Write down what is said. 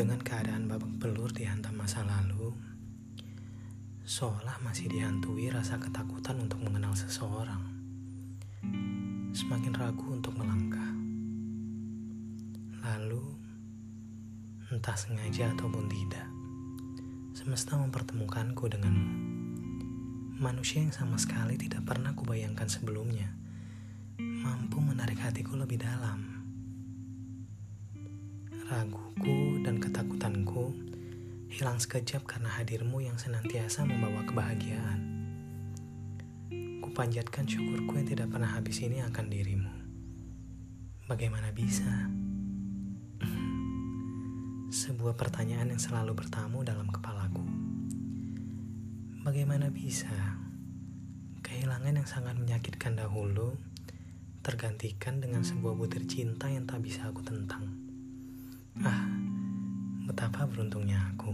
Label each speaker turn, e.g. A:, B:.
A: Dengan keadaan babak belur dihantam masa lalu, seolah masih dihantui rasa ketakutan untuk mengenal seseorang. Semakin ragu untuk melangkah. Lalu, entah sengaja ataupun tidak, semesta mempertemukanku denganmu. Manusia yang sama sekali tidak pernah kubayangkan sebelumnya, mampu menarik hatiku lebih dalam raguku ketakutanku hilang sekejap karena hadirmu yang senantiasa membawa kebahagiaan. Kupanjatkan syukurku yang tidak pernah habis ini akan dirimu. Bagaimana bisa? Sebuah pertanyaan yang selalu bertamu dalam kepalaku. Bagaimana bisa kehilangan yang sangat menyakitkan dahulu tergantikan dengan sebuah butir cinta yang tak bisa aku tentang? Betapa beruntungnya aku.